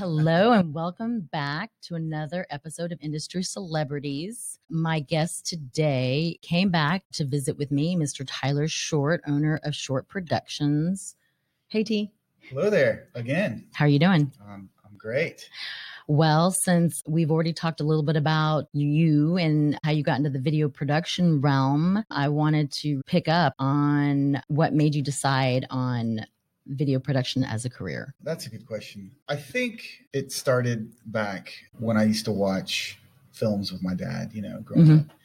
Hello, and welcome back to another episode of Industry Celebrities. My guest today came back to visit with me, Mr. Tyler Short, owner of Short Productions. Hey, T. Hello there again. How are you doing? Um, I'm great. Well, since we've already talked a little bit about you and how you got into the video production realm, I wanted to pick up on what made you decide on video production as a career? That's a good question. I think it started back when I used to watch films with my dad, you know, growing mm-hmm. up.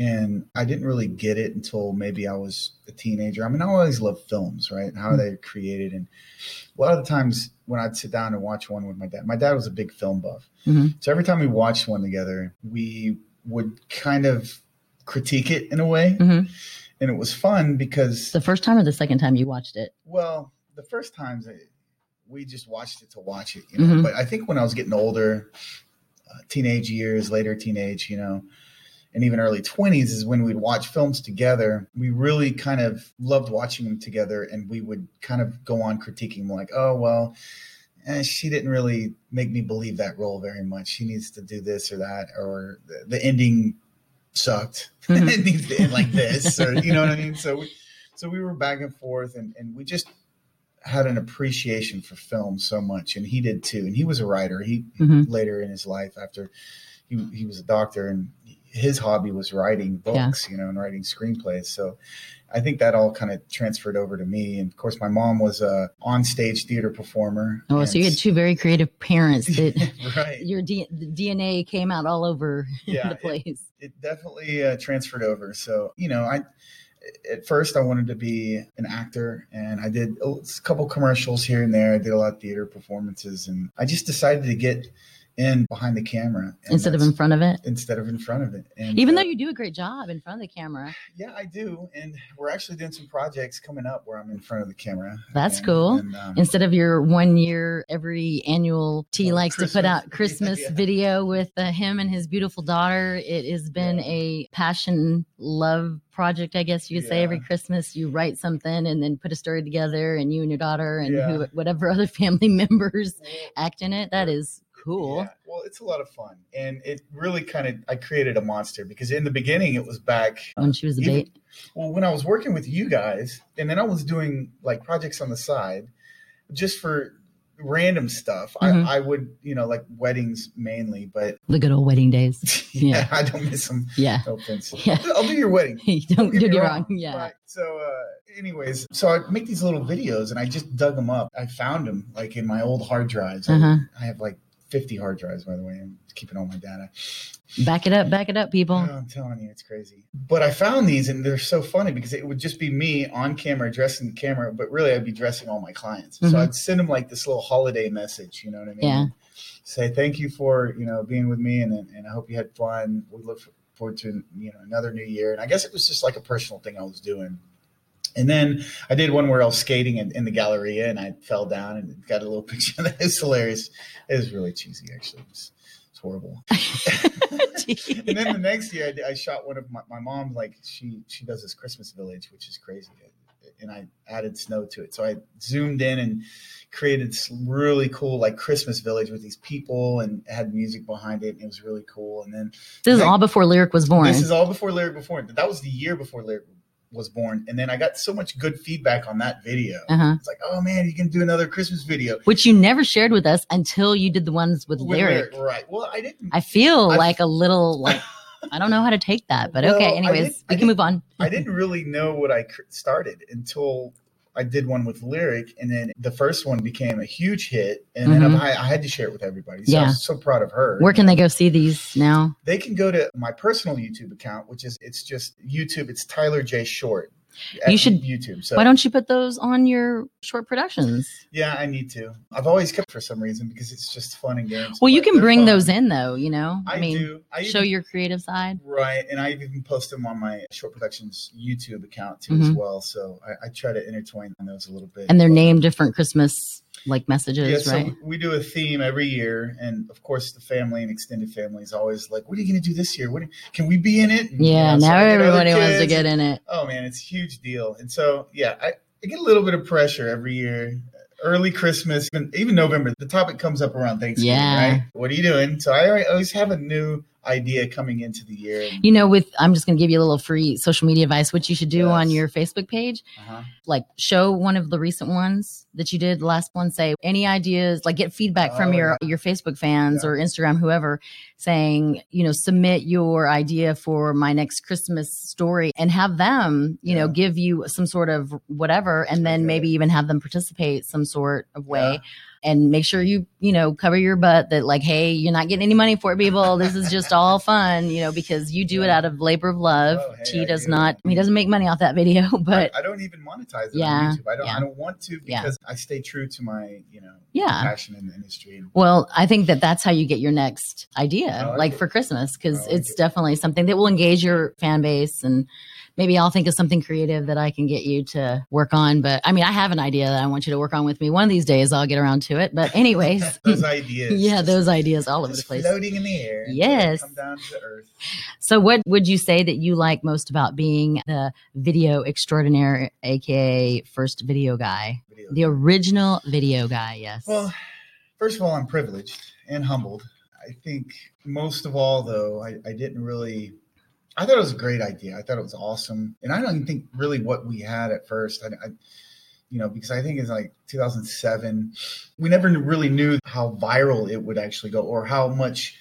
And I didn't really get it until maybe I was a teenager. I mean, I always loved films, right? And how mm-hmm. they're created. And a lot of the times when I'd sit down and watch one with my dad, my dad was a big film buff. Mm-hmm. So every time we watched one together, we would kind of critique it in a way. Mm-hmm. And it was fun because. The first time or the second time you watched it? Well, the first times we just watched it to watch it, you know. Mm-hmm. But I think when I was getting older, uh, teenage years, later teenage, you know, and even early 20s is when we'd watch films together. We really kind of loved watching them together, and we would kind of go on critiquing them like, oh, well, eh, she didn't really make me believe that role very much. She needs to do this or that, or the, the ending sucked. Mm-hmm. it needs to end like this, or you know what I mean? So we, so we were back and forth, and, and we just had an appreciation for film so much, and he did too. And he was a writer. He mm-hmm. later in his life, after he he was a doctor, and his hobby was writing books, yeah. you know, and writing screenplays. So I think that all kind of transferred over to me. And of course, my mom was a on-stage theater performer. Oh, so you had two very creative parents. That right. Your D- DNA came out all over yeah, the place. It, it definitely uh, transferred over. So you know, I at first I wanted to be an actor and I did a couple commercials here and there. I did a lot of theater performances and I just decided to get in behind the camera instead of in front of it? instead of in front of it and even uh, though you do a great job in front of the camera. Yeah i do and we're actually doing some projects coming up where i'm in front of the camera. That's and, cool. and, um, instead of your one year every annual t likes christmas, to put out christmas. Yeah, yeah. video with uh, him and his beautiful daughter it has been yeah. a passion love project i guess you could say. Every christmas you write something and then put a story together and you and your daughter and who, whatever other family members act in it. That is cool. Yeah. Well, it's a lot of fun, and it really kind of I created a monster because in the beginning it was back when she was a bait. Well, when I was working with you guys, and then I was doing like projects on the side, just for random stuff. Mm-hmm. I, I, would, you know, like weddings mainly, but the good old wedding days. yeah, yeah, I don't miss them. Yeah, no offense. Yeah. I'll do your wedding. don't, don't get me wrong. wrong. Yeah. Right. So, uh, anyways, so I make these little videos, and I just dug them up. I found them like in my old hard drives. Uh-huh. I, I have like 50 hard drives, by the way. I'm keeping all my data. Back it up, back it up, people. I'm telling you, it's crazy. But I found these and they're so funny because it would just be me on camera addressing the camera, but really I'd be dressing all my clients. Mm-hmm. So I'd send them like this little holiday message, you know what I mean? Yeah. Say thank you for, you know, being with me and, and I hope you had fun. We look forward to, you know, another new year. And I guess it was just like a personal thing I was doing. And then I did one where I was skating in, in the Galleria and I fell down and got a little picture. That is hilarious. It was really cheesy, actually. It was, it's horrible. and then the next year, I, did, I shot one of my, my mom. Like she she does this Christmas village, which is crazy, and I added snow to it. So I zoomed in and created this really cool like Christmas village with these people and had music behind it. And it was really cool. And then this is all before Lyric was born. This is all before Lyric before. That was the year before Lyric was born. And then I got so much good feedback on that video. Uh-huh. It's like, oh man, you can do another Christmas video. Which you never shared with us until you did the ones with, with lyric. lyric. Right. Well, I didn't. I feel I, like a little like. I don't know how to take that, but well, okay. Anyways, we can move on. I didn't really know what I started until I did one with Lyric, and then the first one became a huge hit, and mm-hmm. then I, I, had to share it with everybody. So yeah. I was so proud of her. Where can they go see these now? They can go to my personal YouTube account, which is it's just YouTube. It's Tyler J Short you should YouTube. So why don't you put those on your short productions? Yeah, I need to. I've always kept for some reason because it's just fun and games. Well, you can bring fun. those in though. You know, I, I mean, do. I show even, your creative side, right? And I even post them on my short productions YouTube account too mm-hmm. as well. So I, I, try to intertwine those a little bit. And they're named different Christmas like messages, yeah, right? So we do a theme every year, and of course, the family and extended family is always like, "What are you going to do this year? What you, can we be in it?" And, yeah, you know, now so everybody wants to get in it. Oh man, it's a huge deal, and so yeah, I, I get a little bit of pressure every year early Christmas, even, even November, the topic comes up around Thanksgiving, Yeah. right? What are you doing? So I always have a new idea coming into the year. You know, with I'm just going to give you a little free social media advice. What you should do on your Facebook page, uh-huh. like show one of the recent ones that you did. Last one, say any ideas, like get feedback from Oh, your yeah. your Facebook fans Yeah. or Instagram, whoever, saying you know submit your idea for my next Christmas story and have them you know give you some sort of whatever, and then Okay. maybe even have them participate some sort of way. Yeah. and make sure you you know cover your butt that like hey you're not getting any money for it people this is just all fun you know because you do it out of labor of love Oh, hey, he does do. not he doesn't make money off that video but I, I don't even monetize it Yeah, on YouTube. I don't. yeah. I don't want to Yeah. because I stay true to my, you know, Yeah. passion in the industry. well i think that that's how you get your next idea oh, I like for christmas because oh, I like it's it. definitely something that will engage your fan base and maybe i'll think of something creative that i can get you to work on but i mean i have an idea that i want you to work on with me one of these days i'll get around to it but anyways those ideas. yeah those ideas all over the place floating in the air. Yes. Come down to earth. So, what would you say that you like most about being the video extraordinaire, aka first video guy, Video. the original video guy? Yes. Well, first of all, I'm privileged and humbled. I think most of all, though, I, I didn't really. I thought it was a great idea. I thought it was awesome, and I don't even think really what we had at first. I, I you know, because I think it's like 2007. We never really knew how viral it would actually go, or how much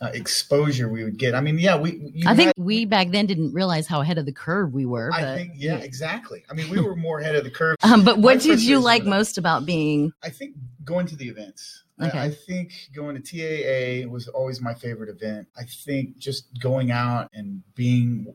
uh, exposure we would get. I mean, yeah, we. you I think we back then didn't realize how ahead of the curve we were. But, I think, yeah, exactly. I mean, we were more ahead of the curve. Um, but what did you like most about being? I think going to the events. Okay. I, I think going to TAA was always my favorite event. I think just going out and being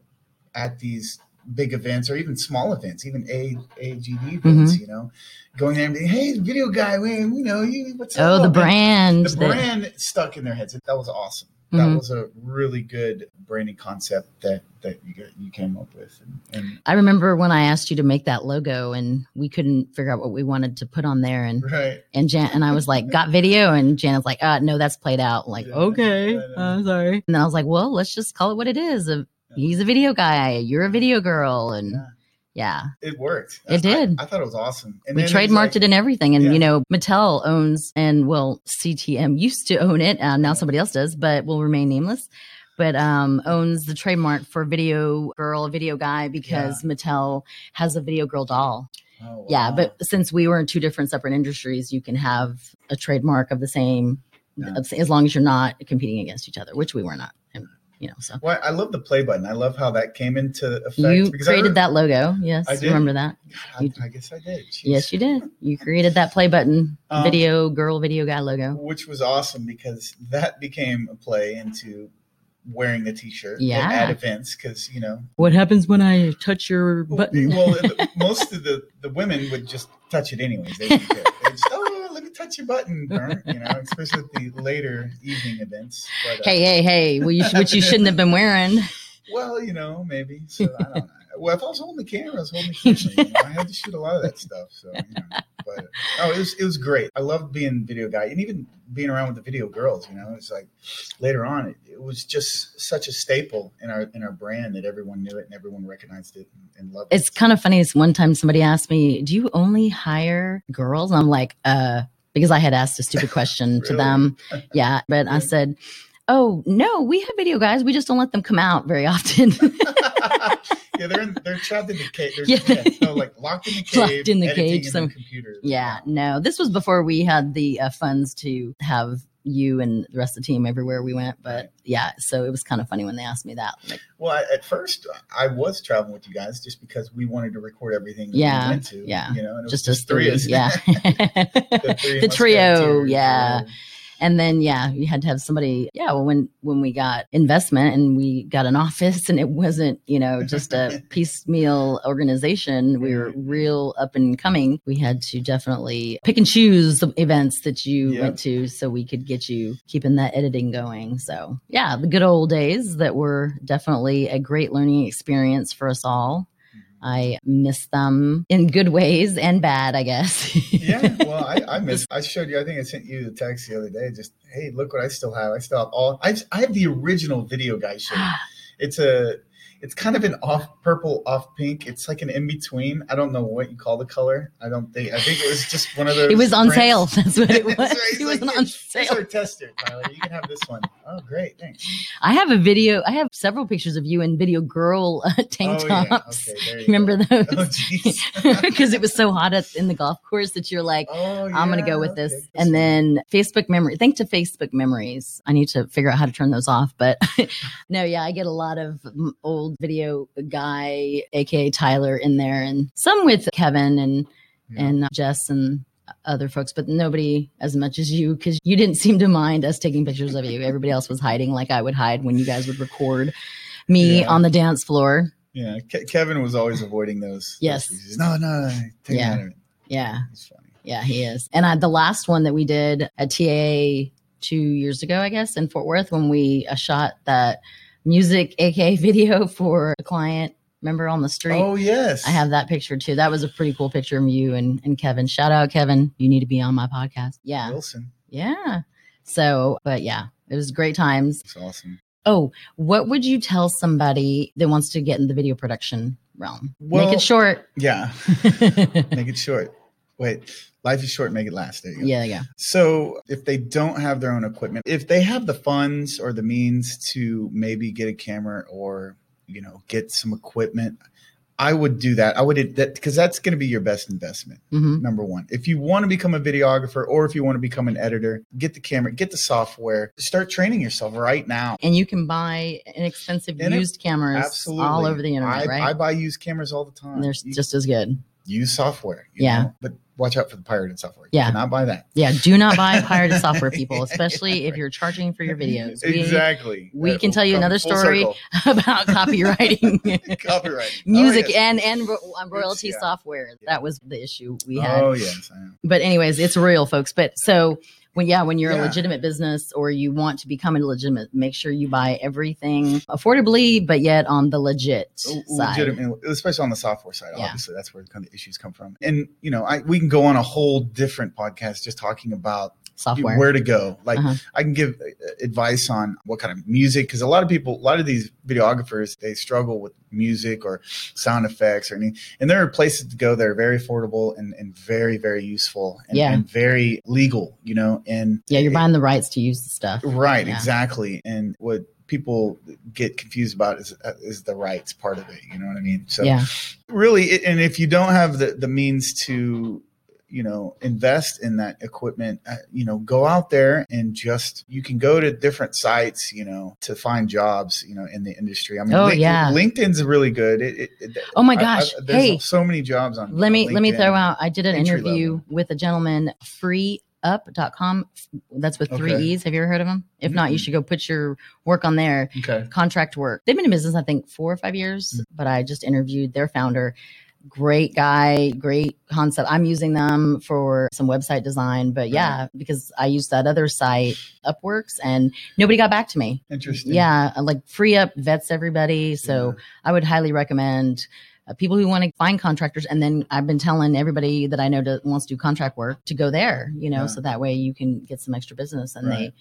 at these big events or even small events, even A AGD Mm-hmm. events, you know, going there and being, hey, video guy, we, we know you. What's Oh, up? the brand. The brand stuck in their heads. That was awesome. That was a really good branding concept that that you got, you came up with. And, and I remember when I asked you to make that logo, and we couldn't figure out what we wanted to put on there, and right. and Jan and I was like, "Got video?" And Janet's like, "Uh, no, that's played out." I'm like, Yeah, okay, yeah. uh, sorry. And then I was like, "Well, let's just call it what it is. A, he's a video guy. You're a video girl." And Yeah. Yeah, It worked. It did. I, I thought it was awesome. And we trademarked was like- it and everything. And Yeah. you know, Mattel owns and well, CTM used to own it. Uh, now somebody else does, but will remain nameless. But um, owns the trademark for video girl, video guy because Mattel has a video girl doll. Oh, Yeah, but since we were in two different separate industries, you can have a trademark of the same, Yeah. as long as you're not competing against each other, which we were not. You know, so Well, I love the play button. I love how that came into effect. you because I created re- that logo. Yes, I did. remember that. I, I guess I did. Jeez. Yes, you did. You created that play button, Um, video girl, video guy logo. Which was awesome because that became a play into wearing the T-shirt Yeah. at events because you know What happens when I touch your button? well the, most of the the women would just touch it anyways. They didn't care. They just oh let me touch your button, Bert," you know, especially at the later evening events. But, uh, hey, hey, hey! Well, you, which you shouldn't have been wearing. Well, you know, maybe. So I don't know. Well, if I was holding the camera, I was holding the camera. You know, I had to shoot a lot of that stuff. So, you know, but oh, it was it was great. I loved being video guy and even being around with the video girls. You know, it's like later on, it, it was just such a staple in our in our brand that everyone knew it and everyone recognized it and, and loved it. It's kind of funny. Is one time somebody asked me, "Do you only hire girls?" I'm like, "Uh," because I had asked a stupid question to them. Yeah, but I said, "Oh no, we have video guys. We just don't let them come out very often." yeah, they're in, they're trapped in the cage. They're, Yeah. yeah. no, like locked in the cage. Locked in the cage, some- the computer. yeah, no, this was before we had the uh, funds to have you and the rest of the team everywhere we went. But yeah, so it was kind of funny when they asked me that. Like, Well, I, at first, I was traveling with you guys just because we wanted to record everything. that Yeah, we went to. yeah. you know, and it just us just three, us. yeah. the, three the trio, yeah. yeah. And then yeah you had to have somebody yeah well when when we got investment and we got an office and it wasn't you know just a piecemeal organization we were real up and coming. We had to definitely pick and choose the events that you Yeah. went to so we could get you keeping that editing going. So yeah the good old days that were definitely a great learning experience for us all I miss them in good ways and bad, I guess. yeah, well, I, I miss. I showed you. I think I sent you the text the other day. Just hey, look what I still have. I still have all. I I have the original video guy shirt. It's a it's kind of an off purple, off pink. It's like an in between. I don't know what you call the color. I don't think. I think it was just one of those. It was on sale. That's what it was. Right. it He's was like, on "Here's sale. our tester, Tyler. You can have this one. Oh, great, thanks. I have a video. I have several pictures of you in video girl uh, tank oh, yeah. tops. Okay, Remember go. those? Oh. Because it was so hot at, in the golf course that you're like, Oh, I'm going to go with this. okay, And then Facebook memory. Thank to Facebook memories. I need to figure out how to turn those off. But no, yeah, I get a lot of old video guy, aka Tyler, in there, and some with Kevin and Yeah. and Jess and other folks, but nobody as much as you because you didn't seem to mind us taking pictures of you. Everybody else was hiding, like I would hide when you guys would record me Yeah. on the dance floor. Yeah, Ke- Kevin was always avoiding those. Yes. those no, no, take Yeah. Yeah, funny. yeah, he is. And I, the last one that we did at TA two years ago, I guess, in Fort Worth, when we uh, shot that music AK video for a client. Remember on the street? Oh yes, I have that picture too. That was a pretty cool picture of you and, and Kevin. Shout out, Kevin. You need to be on my podcast. Yeah. Wilson. Yeah. So, but yeah, it was great times. It's awesome. Oh, what would you tell somebody that wants to get in the video production realm? Well- Make it short. Yeah, make it short. Wait, life is short. Make it last. There you go. yeah. So if they don't have their own equipment, if they have the funds or the means to maybe get a camera or you know get some equipment, I would do that. I would that because that's going to be your best investment. hmm Number one, if you want to become a videographer or if you want to become an editor, get the camera, get the software, start training yourself right now. And you can buy inexpensive And it- used cameras Absolutely, all over the internet, I, right? I buy used cameras all the time. and they're You just as good. Use software. you Yeah. know, but watch out for the pirated software. Yeah. cannot buy that. Yeah, do not buy pirated software, people, especially if you're charging for your videos. We- exactly. we That can tell you another story circle. about copywriting. Copyright. music Oh, yes. and and ro- uh, royalty yeah. software. Yeah. That was the issue we had. Oh yes. But anyways, it's real, folks. But so when yeah, when you're a legitimate business or you want to become a legitimate, make sure you buy everything affordably, but yet on the legit side. legitimate, especially on the software side. Yeah. Obviously, that's where the kind of issues come from. And you know, I we can go on a whole different podcast just talking about Software. where to go. Like Uh-huh. I can give uh, advice on what kind of music because a lot of people, a lot of these videographers, they struggle with music or sound effects or anything. And there are places to go that are very affordable and, and very very useful and, Yeah. and very legal. You know, and yeah, you're buying the rights to use the stuff. Right, Yeah. exactly. And what people get confused about is uh, is the rights part of it. You know what I mean? So yeah. really, and if you don't have the the means to you know invest in that equipment uh, you know go out there and just you can go to different sites you know to find jobs you know in the industry. I mean Oh, Link- yeah. linkedin's really good. It, it, it- Oh my I- I- gosh. there's hey, so many jobs on let me let me throw out i did an Entry interview level. with a gentleman freeeup.com that's with three Okay. e's. Have you ever heard of him if not you should go put your work on there. Okay. Contract work. They've been in business i think four or five years but i just interviewed their founder great guy great concept i'm using them for some website design but yeah because i used that other site upworks and nobody got back to me interesting yeah like FreeeUp vets everybody so I would highly recommend uh, people who want to find contractors. And then I've been telling everybody that I know that wants to do contract work to go there, you know, Yeah. so that way you can get some extra business and Right.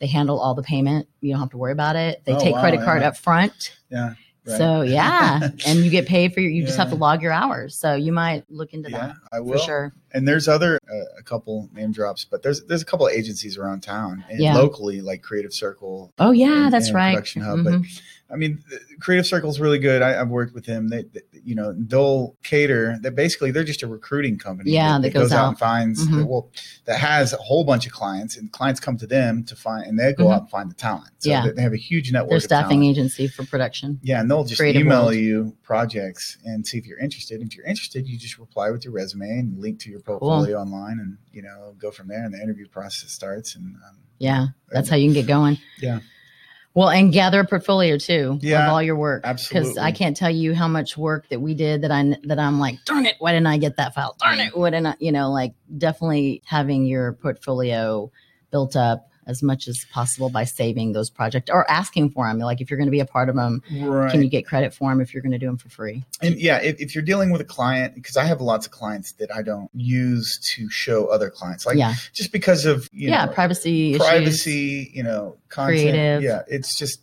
they, they handle all the payment. You don't have to worry about it. They Oh, take wow, credit card yeah. up front. yeah right. So yeah. and you get paid for your, you just have to log your hours. So you might look into yeah that i will. for sure. and there's other uh, a couple name drops but there's there's a couple of agencies around town and Yeah. locally like creative circle Oh yeah, and- that's and right. production hub Mhm. but i mean creative circle's really good I, i've worked with them they, they you know they'll cater that basically they're just a recruiting company Yeah, that goes out out. and finds Mhm. well that has a whole bunch of clients and clients come to them to find and they go Mhm. out and find the talent so Yeah. they, they have a huge network Their of staffing agency for production. Yeah, and they'll just Creative email world. you projects and see if you're interested. If you're interested, you just reply with your resume and link to your portfolio online, and you know go from there. And the interview process starts. And um, Yeah, that's how you can get going. Yeah. Well, and gather a portfolio too Yeah, of all your work. Absolutely. Because. I can't tell you how much work that we did that I that I'm like, darn it, why didn't I get that file? Darn it, why didn't I? You know, like definitely having your portfolio built up as much as possible by saving those projects or asking for them. Like if you're going to be a part of them, right. can you get credit for them if you're going to do them for free? and yeah, if, if you're dealing with a client, because I have lots of clients that I don't use to show other clients, like yeah, just because of you yeah, know, privacy, issues. privacy, you know, content. Creative. Yeah, it's just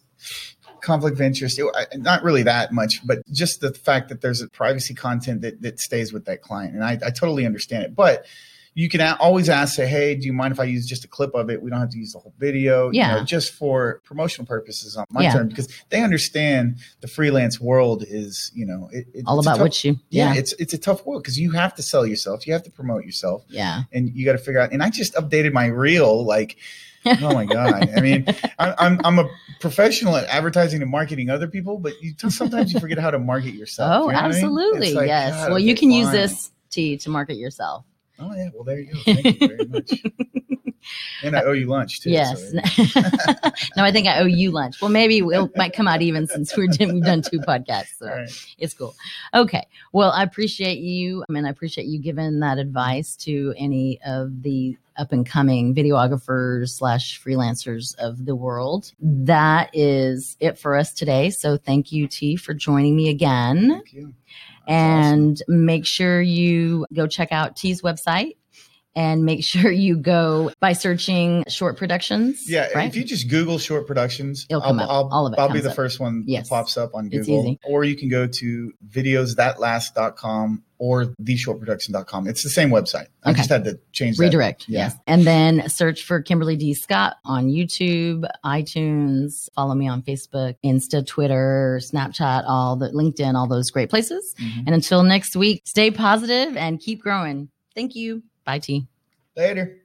conflict of interest. Not really that much, but just the fact that there's a privacy content that, that stays with that client. And I, I totally understand it. But you can always ask, say, hey, do you mind if I use just a clip of it? We don't have to use the whole video, yeah. You know, just for promotional purposes on my Yeah. turn because they understand the freelance world is, you know, it, it- All about tough- what you, Yeah, yeah, it's it's a tough world because you have to sell yourself, you have to promote yourself, yeah. and you got to figure out. And I just updated my reel, like, oh my god! I mean, I, I'm I'm a professional at advertising and marketing other people, but you sometimes you forget how to market yourself. Oh, you know what I mean? absolutely. Like, yes. God, well, you can use this T to market yourself. Oh yeah, well there you go. Thank you very much. and I owe you lunch too. Yes. so, no, I think I owe you lunch. Well, maybe it might come out even since we're doing, we've done two podcasts. So right. it's cool. Okay. Well, I appreciate you. Um, I mean, I appreciate you giving that advice to any of the up and coming videographers slash freelancers of the world. That is it for us today. So thank you, T, for joining me again. Thank you. That's awesome. and make sure you go check out T's website and make sure you go by searching short productions. Yeah, right? if you just Google short productions, It'll come up. I'll, All of it I'll be the up. first one Yes. that pops up on It's Google. easy. Or you can go to videosthatlast.com or theshortproduction.com. It's the same website. I Okay. just had to change that. Redirect, Yeah. yes. And then search for Kimberly D. Scott on YouTube, iTunes, follow me on Facebook, Insta, Twitter, Snapchat, all the LinkedIn, all those great places. Mhm. And until next week, stay positive and keep growing. Thank you. Bye, T. Later.